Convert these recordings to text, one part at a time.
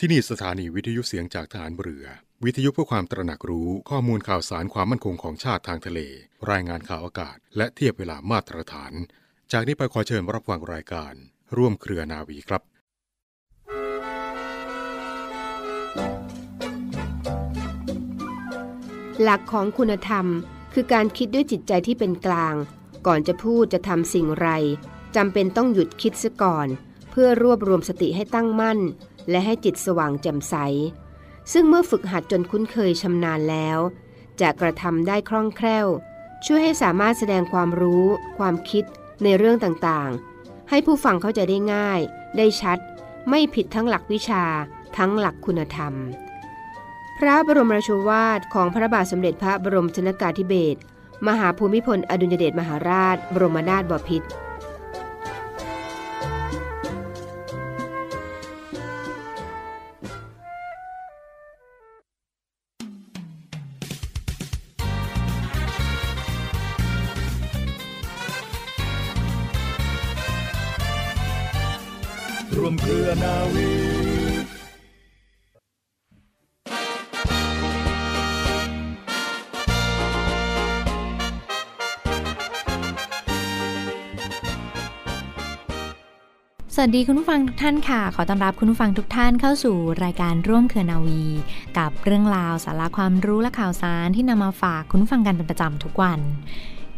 ที่นี่สถานีวิทยุเสียงจากฐานเรือ วิทยุเพื่อความตระหนักรู้ข้อมูลข่าวสารความมั่นคงของชาติทางทะเล รายงานข่าวอากาศ และเทียบเวลามาตรฐาน จากนี้ไปขอเชิญรับฟังรายการ ร่วมเครือนาวีครับหลักของคุณธรรม คือการคิดด้วยจิตใจที่เป็นกลาง ก่อนจะพูดจะทำสิ่งไรจำเป็นต้องหยุดคิดซะก่อน เพื่อรวบรวมสติให้ตั้งมั่น และให้จิตสว่างแจ่มใส ซึ่งเมื่อฝึกหัดจนคุ้นเคยชำนาญแล้ว จะกระทำได้คล่องแคล่ว ช่วยให้สามารถแสดงความรู้ ความคิดในเรื่องต่างๆ ให้ผู้ฟังเข้าใจได้ง่าย ได้ชัด ไม่ผิดทั้งหลักวิชา ทั้งหลักคุณธรรม พระบรมราชวาทของพระบาทสมเด็จพระบรมชนกาธิเบศรมหาภูมิพลอดุลยเดชมหาราช บรมนาถบพิตร วัสดีคุณผู้ฟังทุกท่านค่ะ ขอต้อนรับคุณผู้ฟังทุกท่านเข้าสู่รายการร่วมเครือนาวี กับเรื่องราวสาระความรู้และข่าวสารที่นำมาฝากคุณผู้ฟังกันเป็นประจำทุกวัน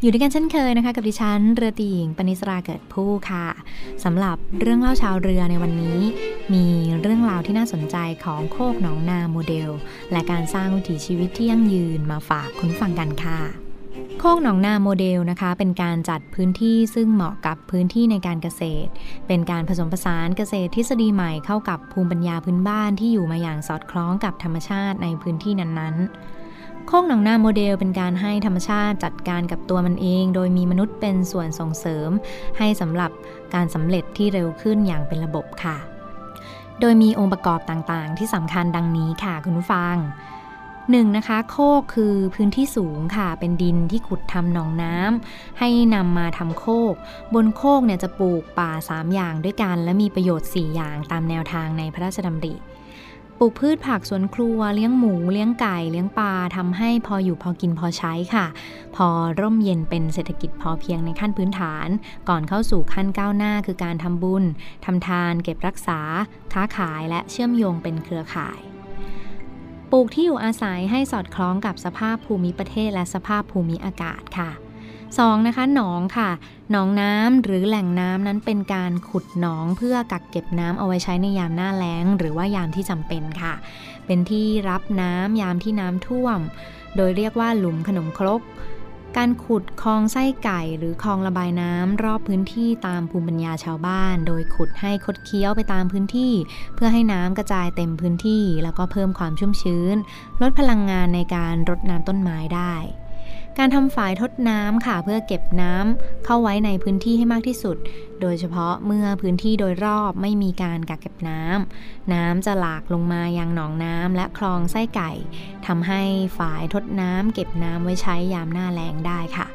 อยู่ด้วยกันเช่นเคยนะคะ กับดิฉันเรือตีหญิงปณิสราเกิดผู้ค่ะสำหรับเรื่องเล่าชาวเรือในวันนี้ มีเรื่องราวที่น่าสนใจของโคกหนองนาโมเดล และการสร้างวิถีชีวิตที่ยั่งยืนมาฝากคุณผู้ฟังกันค่ะ โคกหนองนาโมเดลนะคะ เป็นการจัดพื้นที่ซึ่งเหมาะกับพื้นที่ในการเกษตร เป็นการผสมผสานเกษตรทฤษฎีใหม่เข้ากับภูมิปัญญาพื้นบ้านที่อยู่มาอย่างสอดคล้องกับธรรมชาติในพื้นที่นั้นๆ โคกหนองนาโมเดลเป็นการให้ธรรมชาติจัดการกับตัวมันเอง โดยมีมนุษย์เป็นส่วนส่งเสริม ให้สำหรับการสำเร็จที่เร็วขึ้นอย่างเป็นระบบค่ะ โดยมีองค์ประกอบต่างๆ ที่สำคัญดังนี้ค่ะคุณผู้ฟัง หนึ่งนะคะโคกคือพื้นที่สูงค่ะ เป็นดินที่ขุดทำหนองน้ำให้นำมาทำโคก บนโคกเนี่ยจะปลูกป่า 3 อย่างด้วยกัน และมีประโยชน์ 4 อย่างตามแนวทางในพระราชดำริปลูกพืชผักสวนครัวเลี้ยงหมูเลี้ยงไก่เลี้ยงปลาทำให้พออยู่พอกินพอใช้ค่ะ พอร่มเย็นเป็นเศรษฐกิจพอเพียงในขั้นพื้นฐาน ก่อนเข้าสู่ขั้นก้าวหน้าคือการทำบุญทำทาน เก็บรักษา ค้าขายและเชื่อมโยงเป็นเครือข่าย ปลูกที่อยู่อาศัยให้สอดคล้องกับสภาพภูมิประเทศและสภาพภูมิอากาศค่ะ 2. นะคะหนองค่ะหนองน้ำหรือแหล่งน้ำนั้นเป็นการขุดหนองเพื่อกักเก็บน้ำเอาไว้ใช้ในยามหน้าแล้ง หรือว่ายามที่จำเป็นค่ะ เป็นที่รับน้ำยามที่น้ำท่วม โดยเรียกว่าหลุมขนมครก การขุดคลองไส้ไก่หรือคลองระบายน้ำรอบพื้นที่ตามภูมิปัญญาชาวบ้าน โดยขุดให้คดเคี้ยวไปตามพื้นที่ เพื่อให้น้ำกระจายเต็มพื้นที่ แล้วก็เพิ่มความชุ่มชื้น ลดพลังงานในการรดน้ำต้นไม้ได้ การทำฝายทดน้ำค่ะเพื่อเก็บน้ำเข้าไว้ในพื้นที่ให้มากที่สุด โดยเฉพาะเมื่อพื้นที่โดยรอบไม่มีการกักเก็บน้ำน้ำจะหลากลงมายังหนองน้ำและคลองไส้ไก่ทำให้ฝายทดน้ำเก็บน้ำไว้ใช้ยามหน้าแล้งได้ค่ะ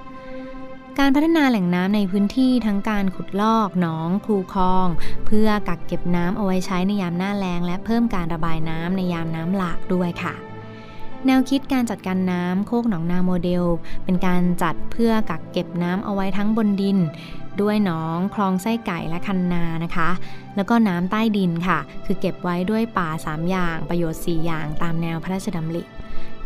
การพัฒนาแหล่งน้ำในพื้นที่ทั้งการขุดลอกหนองคูคลอง เพื่อกักเก็บน้ำเอาไว้ใช้ในยามหน้าแล้ง และเพิ่มการระบายน้ำในยามน้ำหลากด้วยค่ะ แนวคิดการจัดการน้ำโคกหนองนาโมเดล เป็นการจัดเพื่อกักเก็บน้ำเอาไว้ทั้งบนดิน ด้วยหนองคลองไส้ไก่และคันนานะคะ แล้วก็น้ำใต้ดินค่ะ คือเก็บไว้ด้วยป่า 3 อย่างประโยชน์ 4 อย่างตามแนวพระราชดำริ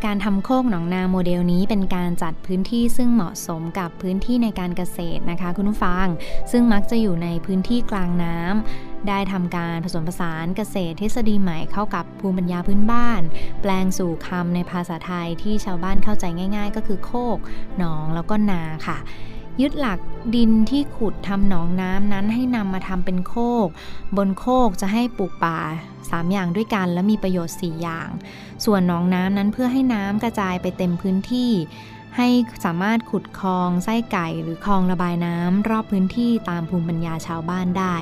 การทำโคกหนองนาโมเดลนี้เป็นการจัดพื้นที่ซึ่งเหมาะสมกับพื้นที่ในการเกษตรนะคะ คุณผู้ฟัง ซึ่งมักจะอยู่ในพื้นที่กลางน้ำได้ทำการผสมผสานเกษตรทฤษฎีใหม่เข้ากับภูมิปัญญาพื้นบ้าน แปลงสู่คำในภาษาไทยที่ชาวบ้านเข้าใจง่าย ๆ ก็คือโคกหนองแล้วก็นาค่ะ ยึดหลักดินที่ขุดทำหนองน้ำนั้นให้นำมาทำเป็นโคก บนโคกจะให้ปลูกป่า 3 อย่างด้วยกันและมีประโยชน์ 4 อย่าง ส่วนหนองน้ำนั้นเพื่อให้น้ำกระจายไปเต็มพื้นที่ ให้สามารถขุดคลองไส้ไก่หรือคลองระบายน้ำรอบพื้นที่ตามภูมิปัญญาชาวบ้านได้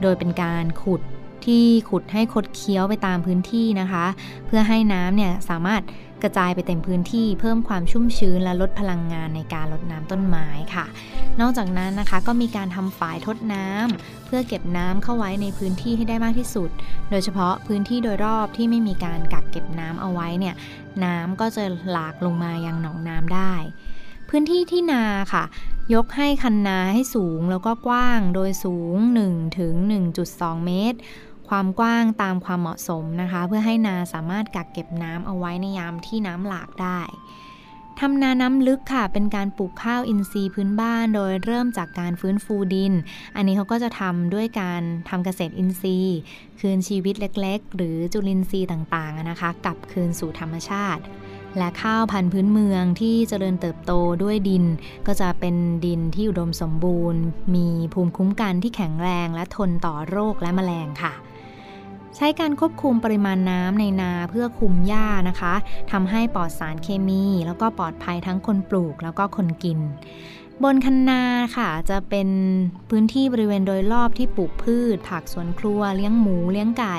โดยเป็นการขุดที่ขุดให้คดเคี้ยวไปตามพื้นที่นะคะ เพื่อให้น้ำเนี่ยสามารถ กระจายไปเต็มพื้นที่เพิ่มความชุ่มชื้นและลดพลังงานในการลดน้ำต้นไม้ค่ะ นอกจากนั้นนะคะก็มีการทำฝายทดน้ำเพื่อเก็บน้ำเข้าไว้ในพื้นที่ให้ได้มากที่สุด โดยเฉพาะพื้นที่โดยรอบที่ไม่มีการกักเก็บน้ำเอาไว้เนี่ยน้ำก็จะหลากลงมายังหนองน้ำได้ พื้นที่ที่นาค่ะยกให้คันนาให้สูงแล้วก็กว้างโดยสูง1ถึง1.2 เมตร ความกว้างตามความเหมาะสมนะคะ เพื่อให้นาสามารถกักเก็บน้ำเอาไว้ในยามที่น้ำหลากได้ทำนาน้ำลึกค่ะ เป็นการปลูกข้าวอินทรีย์พื้นบ้าน โดยเริ่มจากการฟื้นฟูดิน อันนี้เขาก็จะทำด้วยการทำเกษตรอินทรีย์ คืนชีวิตเล็กๆ หรือจุลินทรีย์ต่างๆนะคะกลับคืนสู่ธรรมชาติ และข้าวพันธุ์พื้นเมืองที่เจริญเติบโตด้วยดิน ก็จะเป็นดินที่อุดมสมบูรณ์ มีภูมิคุ้มกันที่แข็งแรงและทนต่อโรคและแมลงค่ะ ใช้การควบคุมปริมาณน้ำในนาเพื่อคุมหญ้านะคะทำให้ปลอดสารเคมี แล้วก็ปลอดภัยทั้งคนปลูกแล้วก็คนกิน บนคันนาค่ะจะเป็นพื้นที่บริเวณโดยรอบที่ปลูกพืช ผักสวนครัว เลี้ยงหมู เลี้ยงไก่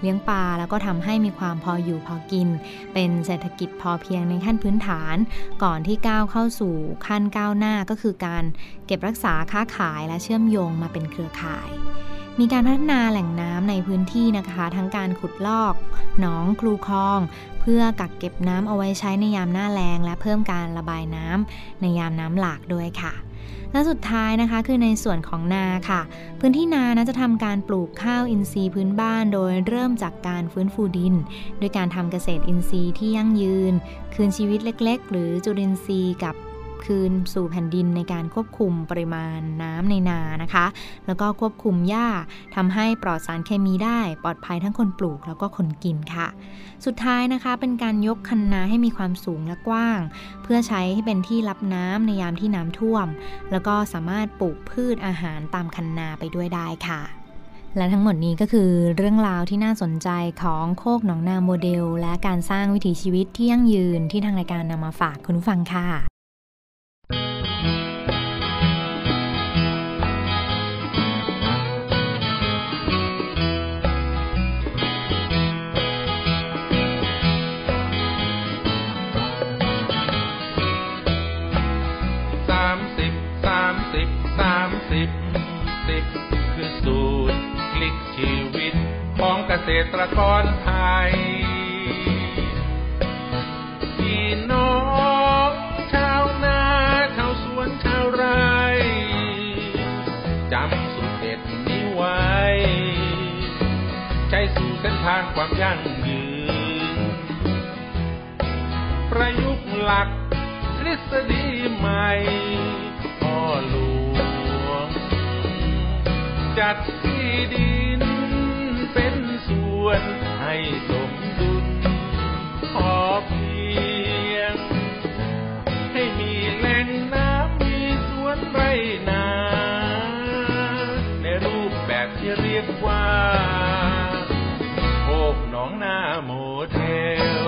เลี้ยงปลา แล้วก็ทำให้มีความพออยู่พอกิน เป็นเศรษฐกิจพอเพียงในขั้นพื้นฐาน ก่อนที่ก้าวเข้าสู่ขั้นก้าวหน้าก็คือการเก็บรักษาค้าขายและเชื่อมโยงมาเป็นเครือข่าย มีการพัฒนาแหล่งน้ำในพื้นที่นะคะ ทั้งการขุดลอก หนองคลูคลอง เพื่อกักเก็บน้ำเอาไว้ใช้ในยามหน้าแล้ง และเพิ่มการระบายน้ำในยามน้ำหลากด้วยค่ะและสุดท้ายนะคะคือในส่วนของนาค่ะ พื้นที่นานะจะทำการปลูกข้าวอินทรีย์พื้นบ้าน โดยเริ่มจากการฟื้นฟูดิน ด้วยการทำเกษตรอินทรีย์ที่ยั่งยืน คืนชีวิตเล็ก ๆ หรือจุลินทรีย์กับ คืนสู่แผ่นดินในการควบคุมปริมาณน้ำในนานะคะ แล้วก็ควบคุมหญ้าทำให้ปลอดสารเคมีได้ ปลอดภัยทั้งคนปลูกแล้วก็คนกินค่ะ สุดท้ายนะคะเป็นการยกคันนาให้มีความสูงและกว้าง เพื่อใช้ให้เป็นที่รับน้ำในยามที่น้ำท่วม แล้วก็สามารถปลูกพืชอาหารตามคันนาไปด้วยได้ค่ะและทั้งหมดนี้ก็คือเรื่องราวที่น่าสนใจของโคกหนองนาโมเดล และการสร้างวิถีชีวิตที่ยั่งยืนที่ทางรายการนำมาฝากคุณผู้ฟังค่ะ เกษตรกรไทยพี่น้องชาวนาชาวสวนชาวไร่จำสุดเด็ดนี้ไว้ใจสู่เส้นทางความยั่งยืน ประยุกต์หลักทฤษฎีใหม่พ่อหลวง จัดที่ดี วนให้สมดุลพอเพียง ให้มีแหล่งน้ำมีสวนไรนา ในรูปแบบที่เรียกว่าโคกหนองนาโมเดล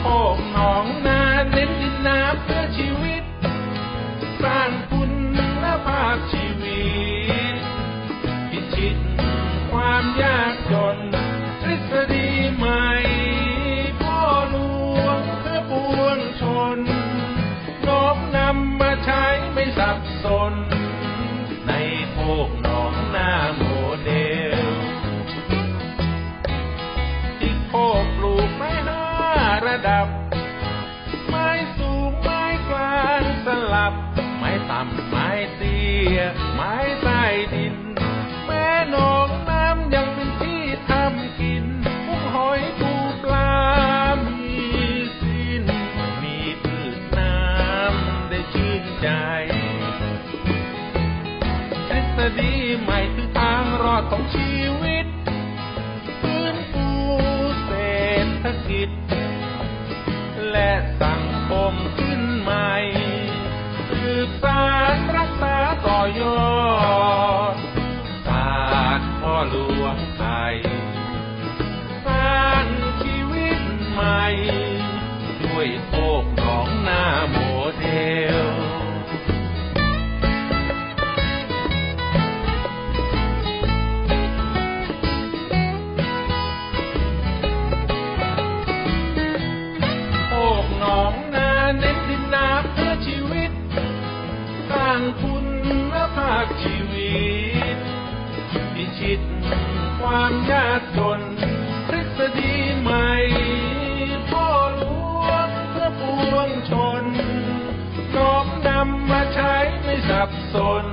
โคกหนองนาเน้นดินน้ำเพื่อชีว ความยากจน ไ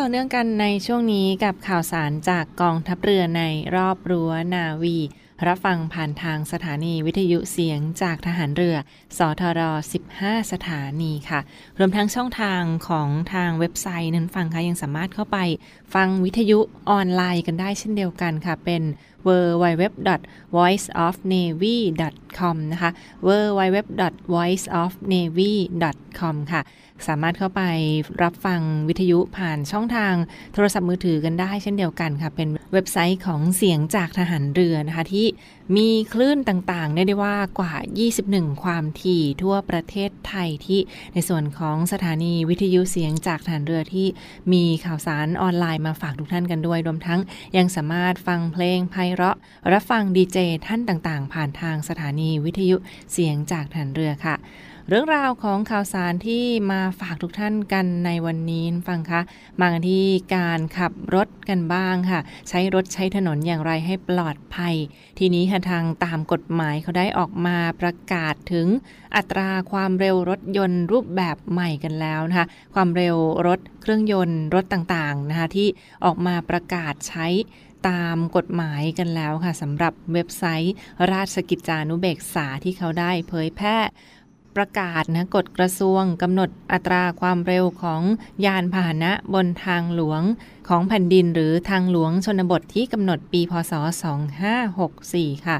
ต่อเนื่องกันในช่วงนี้กับข่าวสารจากกองทัพเรือในรอบรั้วนาวี รับฟังผ่านทางสถานีวิทยุเสียงจากทหารเรือ สทร 15 สถานีค่ะ รวมทั้งช่องทางของทางเว็บไซต์นั้นฟังค่ะยังสามารถเข้าไป ฟังวิทยุออนไลน์กันได้เช่นเดียวกันค่ะ เป็น www.voiceofnavy.com นะคะ www.voiceofnavy.com ค่ะ สามารถเข้าไปรับฟังวิทยุผ่านช่องทางโทรศัพท์มือถือกันได้เช่นเดียวกันค่ะ เป็นเว็บไซต์ของเสียงจากทหารเรือนะคะ ที่มีคลื่นต่างๆ ได้ได้ว่ากว่า 21 ความถี่ทั่วประเทศไทยที่ในส่วนของสถานีวิทยุเสียงจากทหารเรือที่มีข่าวสารออนไลน์มาฝากทุกท่านกันด้วย รวมทั้งยังสามารถฟังเพลงไพเราะ รับฟังดีเจท่านต่างๆ ผ่านทางสถานีวิทยุเสียงจากทหารเรือค่ะ เรื่องราวของข่าวสารที่มาฝากทุกท่านกันในวันนี้ฟังคะมากันที่การขับรถกันบ้างค่ะ ใช้รถใช้ถนนอย่างไรให้ปลอดภัย ทีนี้ค่ะทางตามกฎหมายเขาได้ออกมาประกาศถึงอัตราความเร็วรถยนต์รูปแบบใหม่กันแล้วนะคะ ความเร็วรถเครื่องยนต์รถต่างๆนะคะที่ออกมาประกาศใช้ตามกฎหมายกันแล้วค่ะสำหรับเว็บไซต์ ราชกิจจานุเบกษาที่เขาได้เผยแพร่ ประกาศนะกฎกระทรวงกำหนดอัตราความเร็วของยานพาหนะบนทางหลวงของแผ่นดินหรือทางหลวงชนบทที่กำหนดปีพศ 2564 ค่ะ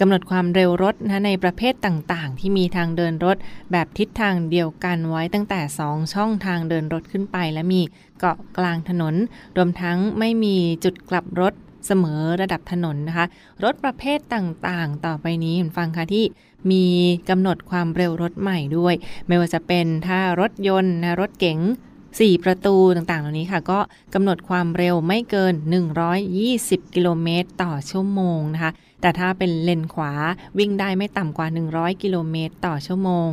กำหนดความเร็วรถนะในประเภทต่างๆ ที่มีทางเดินรถ แบบทิศทางเดียวกันไว้ตั้งแต่ 2 ช่องทางเดินรถขึ้นไป และมีเกาะกลางถนน รวมทั้งไม่มีจุดกลับรถเสมอระดับถนนนะคะ รถประเภทต่างๆ ต่อไปนี้คุณฟังค่ะที่ มีกำหนดความเร็วรถใหม่ด้วย ไม่ว่าจะเป็นถ้ารถยนต์นะรถเก๋ง4 ประตูต่างๆ เหล่านี้ค่ะ ก็กำหนดความเร็วไม่เกิน 120 กิโลเมตรต่อชั่วโมงนะคะ แต่ถ้าเป็นเลนขวาวิ่งได้ไม่ต่ำกว่า 100 กิโลเมตรต่อชั่วโมง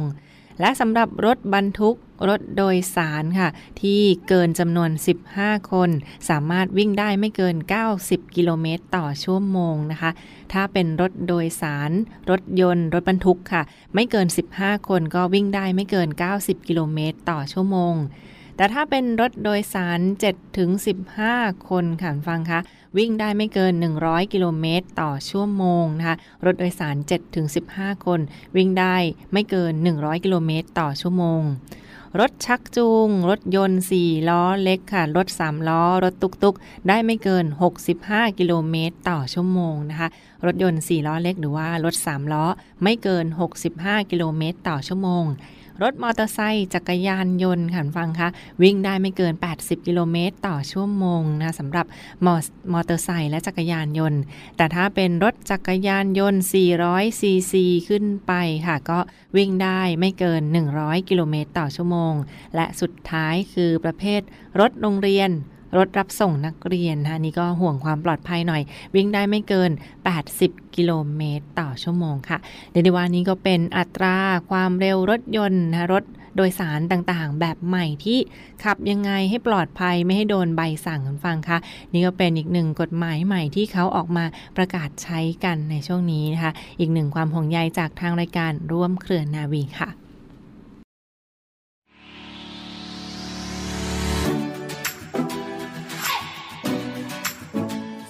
และสำหรับรถบรรทุกรถโดยสารค่ะ ที่เกินจำนวน 15 คน สามารถวิ่งได้ไม่เกิน 90 กิโลเมตรต่อชั่วโมงนะคะ ถ้าเป็นรถโดยสาร รถยนต์ รถบรรทุกค่ะ ไม่เกิน 15 คนก็วิ่งได้ไม่เกิน 90 กิโลเมตรต่อชั่วโมง แต่ถ้าเป็นรถโดยสาร7ถึง15 คนค่ะฟังคะวิ่งได้ไม่เกิน 100 กิโลเมตรต่อชั่วโมงนะคะรถโดยสาร7ถึง15 คน วิ่งได้ไม่เกิน 100 กิโลเมตรต่อชั่วโมงรถชักจูง รถยนต์ 4 ล้อเล็กค่ะ รถ 3 ล้อ รถตุกๆ ได้ไม่เกิน 65 กิโลเมตรต่อชั่วโมงนะคะ รถยนต์ 4 ล้อเล็กหรือว่ารถ 3 ล้อ ไม่เกิน 65 กิโลเมตรต่อชั่วโมง รถมอเตอร์ไซค์จักรยานยนต์ค่ะฟังคะวิ่งได้ไม่เกิน 80 กิโลเมตร ต่อชั่วโมงนะสำหรับมอมอเตอร์ไซค์และจักรยานยนต์ แต่ถ้าเป็นรถจักรยานยนต์ 400 ซีซีขึ้นไปค่ะ ก็วิ่งได้ไม่เกิน 100 กิโลเมตร ต่อชั่วโมง และสุดท้ายคือประเภทรถโรงเรียน รถรับส่งนักเรียนนะนี่ก็ห่วงความปลอดภัยหน่อย วิ่งได้ไม่เกิน 80 กิโลเมตรต่อชั่วโมงค่ะ เดยวในวันนี้ก็เป็นอัตราความเร็วรถยนต์นะรถโดยสารต่างๆ แบบใหม่ที่ขับยังไงให้ปลอดภัยไม่ให้โดนใบสั่งคุณฟังคะนี่ก็เป็นอีกหนึ่งกฎหมายใหม่ที่เขาออกมาประกาศใช้กันในช่วงนี้นะคะ อีกหนึ่งความห่วงใยจากทางรายการร่วมเครือนาวีค่ะ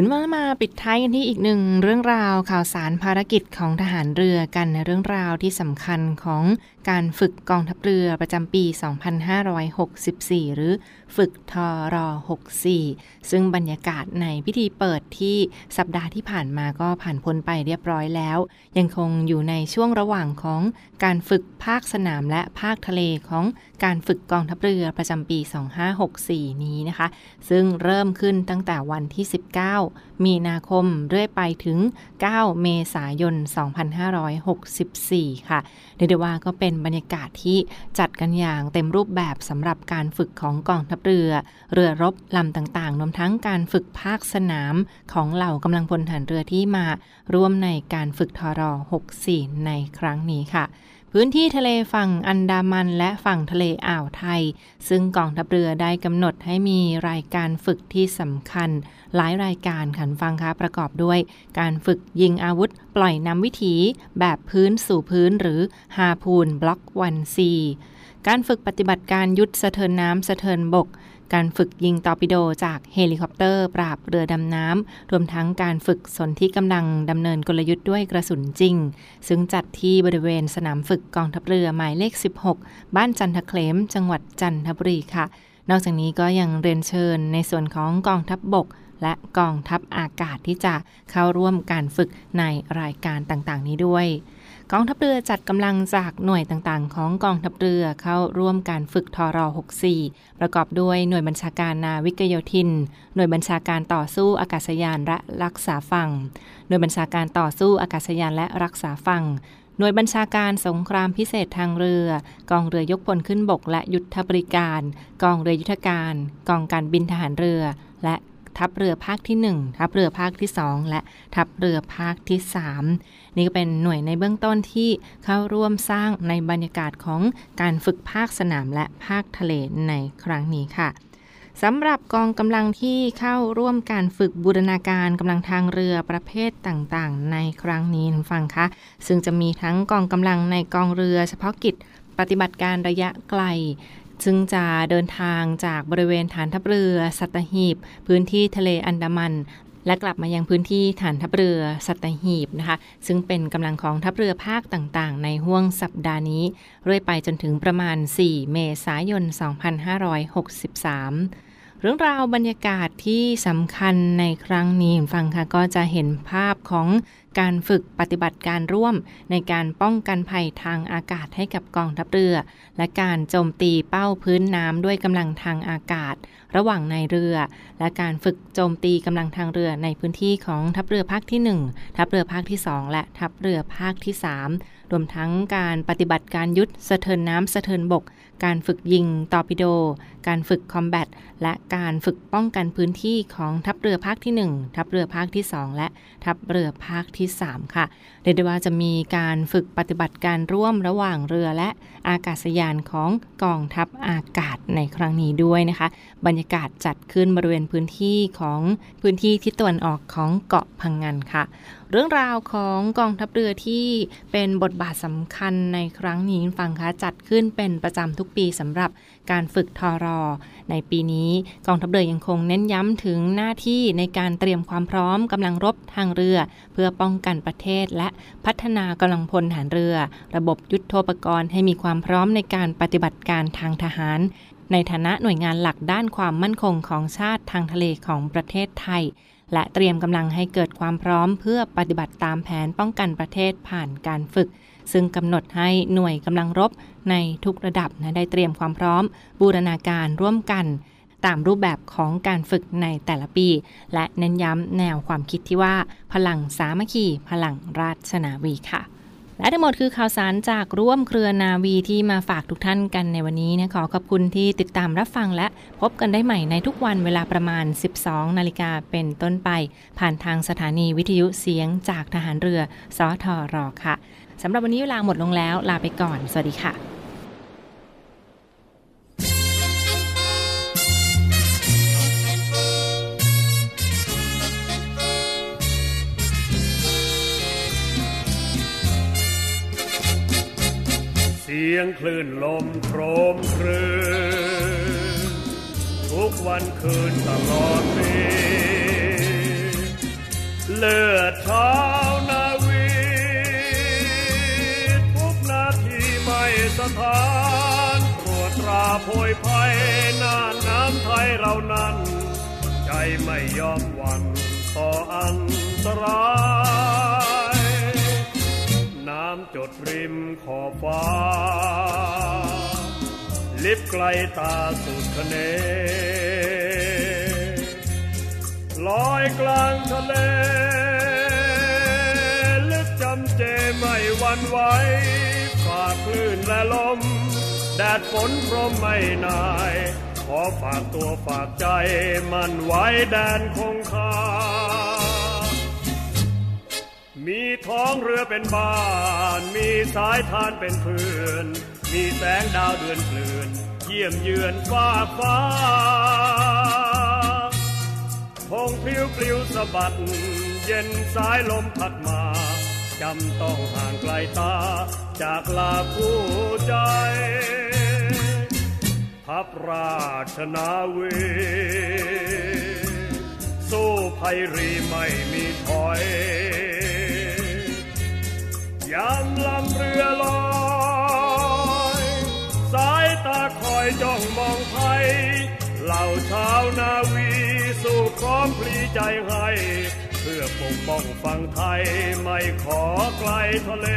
คุณมามาปิดท้ายกันที่อีกหนึ่งเรื่องราวข่าวสารภารกิจของทหารเรือกันในเรื่องราวที่สำคัญของการฝึกกองทัพเรือประจำปี 2564 หรือฝึกทอร64 ซึ่งบรรยากาศในพิธีเปิดที่สัปดาห์ที่ผ่านมาก็ผ่านพ้นไปเรียบร้อยแล้ว ยังคงอยู่ในช่วงระหว่างของการฝึกภาคสนามและภาคทะเลของการฝึกกองทัพเรือประจำปี 2564 นี้นะคะ ซึ่งเริ่มขึ้นตั้งแต่วันที่ 19มีนาคมเรื่อยไปถึง 9 เมษายน 2564 ค่ะเรียกได้ว่าก็เป็นบรรยากาศที่จัดกันอย่างเต็มรูปแบบสำหรับการฝึกของกองทัพเรือ เรือรบลำต่างๆรวมทั้งการฝึกภาคสนามของเหล่ากำลังพลฐานเรือที่มาร่วมในการฝึกทร64 ในครั้งนี้ค่ะพื้นที่ทะเลฝั่งอันดามันและฝั่งทะเลอ่าวไทย ซึ่งกองทัพเรือได้กำหนดให้มีรายการฝึกที่สำคัญ หลายรายการคุณผู้ฟังคะประกอบด้วย การฝึกยิงอาวุธ ปล่อยนำวิถี แบบพื้นสู่พื้นหรือ Harpoon Block One C การฝึกปฏิบัติการยุทธสะเทินน้ำสะเทินบก การฝึกยิงตอร์ปิโดจากเฮลิคอปเตอร์ ปราบเรือดำน้ำ รวมทั้งการฝึกสนที่กำลังดำเนินกลยุทธ์ด้วยกระสุนจริง ซึ่งจัดที่บริเวณสนามฝึกกองทัพเรือหมายเลข 16 บ้านจันทเขลมจังหวัดจันทบุรีค่ะ นอกจากนี้ก็ยังเรียนเชิญในส่วนของกองทัพบบก และกองทัพอากาศที่จะเข้าร่วมการฝึกในรายการต่างๆ นี้ด้วย กองทัพเรือจัดกำลังจากหน่วยต่างๆ ของกองทัพเรือเข้าร่วมการฝึกทร64 ประกอบด้วยหน่วยบัญชาการนาวิกโยธิน หน่วยบัญชาการต่อสู้อากาศยานและรักษาฝั่ง หน่วยบัญชาการต่อสู้อากาศยานและรักษาฝั่งหน่วยบัญชาการสงครามพิเศษทางเรือ กองเรือยกพลขึ้นบกและยุทธบริการ กองเรือยุทธการ กองการบินทหารเรือ และ ทัพเรือภาคที่ 1 ทัพเรือภาคที่ 2 และทัพเรือภาคที่ 3 นี่ก็เป็นหน่วยในเบื้องต้นที่เข้าร่วมสร้างในบรรยากาศของการฝึกภาคสนามและภาคทะเลในครั้งนี้ค่ะสำหรับกองกำลังที่เข้าร่วมการฝึกบูรณาการกำลังทางเรือประเภทต่างๆ ในครั้งนี้ฟังคะ ซึ่งจะมีทั้งกองกำลังในกองเรือเฉพาะกิจปฏิบัติการระยะไกล ซึ่งจะเดินทางจากบริเวณฐานทัพเรือ สัตหีบ พื้นที่ทะเลอันดามันและกลับมายังพื้นที่ฐานทัพเรือสัตหีบนะคะ ซึ่งเป็นกำลังของทัพเรือภาคต่างๆ ในห่วงสัปดาห์นี้ เรื่อยไปจนถึงประมาณ 4 เมษายน 2563 เรื่องราวบรรยากาศที่สำคัญในครั้งนี้ฟังค่ะก็จะเห็นภาพของการฝึกปฏิบัติการร่วมในการป้องกันภัยทางอากาศให้กับกองทัพเรือ และการโจมตีเป้าพื้นน้ำด้วยกำลังทางอากาศ ระหว่างในเรือ และการฝึกโจมตีกำลังทางเรือในพื้นที่ของทัพเรือภาคที่ 1 ทัพเรือภาคที่ 2 และทัพเรือภาคที่ 3 รวมทั้งการปฏิบัติการยุทธสะเทินน้ำสะเทินบก การฝึกยิงตอร์ปิโด การฝึกคอมแบท และการฝึกป้องกันพื้นที่ของทัพเรือภาคที่ 1 ทัพเรือภาคที่ 2 และทัพเรือภาคที่ 3 ค่ะเรียกได้ว่าจะมีการฝึกปฏิบัติการร่วมระหว่างเรือและ อากาศยานของกองทัพอากาศในครั้งนี้ด้วยนะคะ บรรยากาศจัดขึ้นบริเวณพื้นที่ของพื้นที่ทิศตะวันออกของเกาะพังงันค่ะ เรื่องราวของกองทัพเรือที่เป็นบทบาทสำคัญในครั้งนี้ฟังคะจัดขึ้นเป็นประจำทุกปีสำหรับ การฝึกทอรอ ในปีนี้กองทัพเรือยังคงเน้นย้ำถึงหน้าที่ในการเตรียมความพร้อมกำลังรบทางเรือ เพื่อป้องกันประเทศและพัฒนากำลังพลฐานเรือ ระบบยุทธโธปกรณ์ให้มีความพร้อมในการปฏิบัติการทางทหาร ในฐานะหน่วยงานหลักด้านความมั่นคงของชาติทางทะเลของประเทศไทยและเตรียมกำลังให้เกิดความพร้อมเพื่อปฏิบัติตามแผนป้องกันประเทศผ่านการฝึก ซึ่งกำหนดให้หน่วยกำลังรบในทุกระดับนะได้เตรียมความพร้อม บูรณาการร่วมกัน ตามรูปแบบของการฝึกในแต่ละปี และเน้นย้ำแนวความคิดที่ว่า พลังสามัคคีพลังราชนาวีค่ะและทั้งหมดคือข่าวสารจากร่วมเครือนาวีที่มาฝากทุกท่านกันในวันนี้นะขอขอบคุณที่ติดตามรับฟังและพบกันได้ใหม่ในทุกวันเวลาประมาณ 12 นาฬิกาเป็นต้นไป ผ่านทางสถานีวิทยุเสียงจากทหารเรือสทรอค่ะ สำหรับวันนี้เวลาหมดลงแล้ว ลาไปก่อน สวัสดีค่ะเสียงคลื่นลมโครมครืนทุกวันคืนตลอดปีเลือดท้า โพยภัยน่านน้ำไทยเรานั้น ใจไม่ยอมวันต่ออันตราย น้ำจดริมขอบฟ้า ลิบไกลตาสุดคะเน ลอยกลางทะเล ลึกจำเจไม่วันไหวฝ่าคลื่นและลม แดดฝนพรมไม่นาย ขอฝากตัวฝากใจมันไว้แดนคงคา มีท้องเรือเป็นบ้าน มีสายทานเป็นเพื่อน มีแสงดาวเดือนเกลื่อน เยี่ยมเยือนฟ้าฟ้าพงพลิ้วปลิวสะบัด เย็นสายลมพัดมาจำต้องห่างไกลตา จากลาคู่ใจ พับราชนาวีสู้ภัยรีไม่มีถอย ยามลำเรือลอย สายตาคอยจ้องมองภัย เหล่าชาวนาวีสู้พร้อมพลีใจให้ เพื่อปกป้องฝั่งไทยไม่ขอไกลทะเล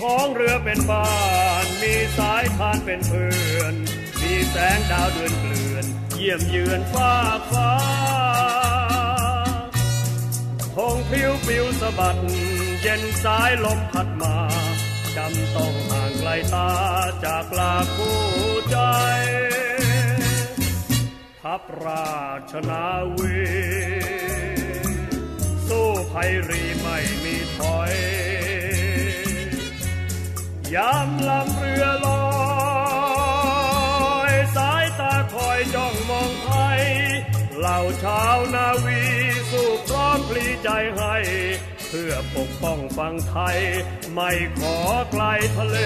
ท้องเรือเป็นบ้าน มีสายทานเป็นเพื่อน มีแสงดาวเดือนเกลื่อน เยี่ยมเยือนฟ้าฟ้าพงพิวปลิวสะบัด เย็นสายลมพัดมาจำต้องห่างไกลตาจากลาคู่ใจทัพราชนาวีสู้ภัยรีไม่มีถอย ยามลำเรือลอย สายตาคอยจ้องมองไทยเหล่าชาวนาวีสู้พร้อมพลีใจให้ เพื่อพื่อปกป้องฝั่งไทย ไม่ขอไกลทะเล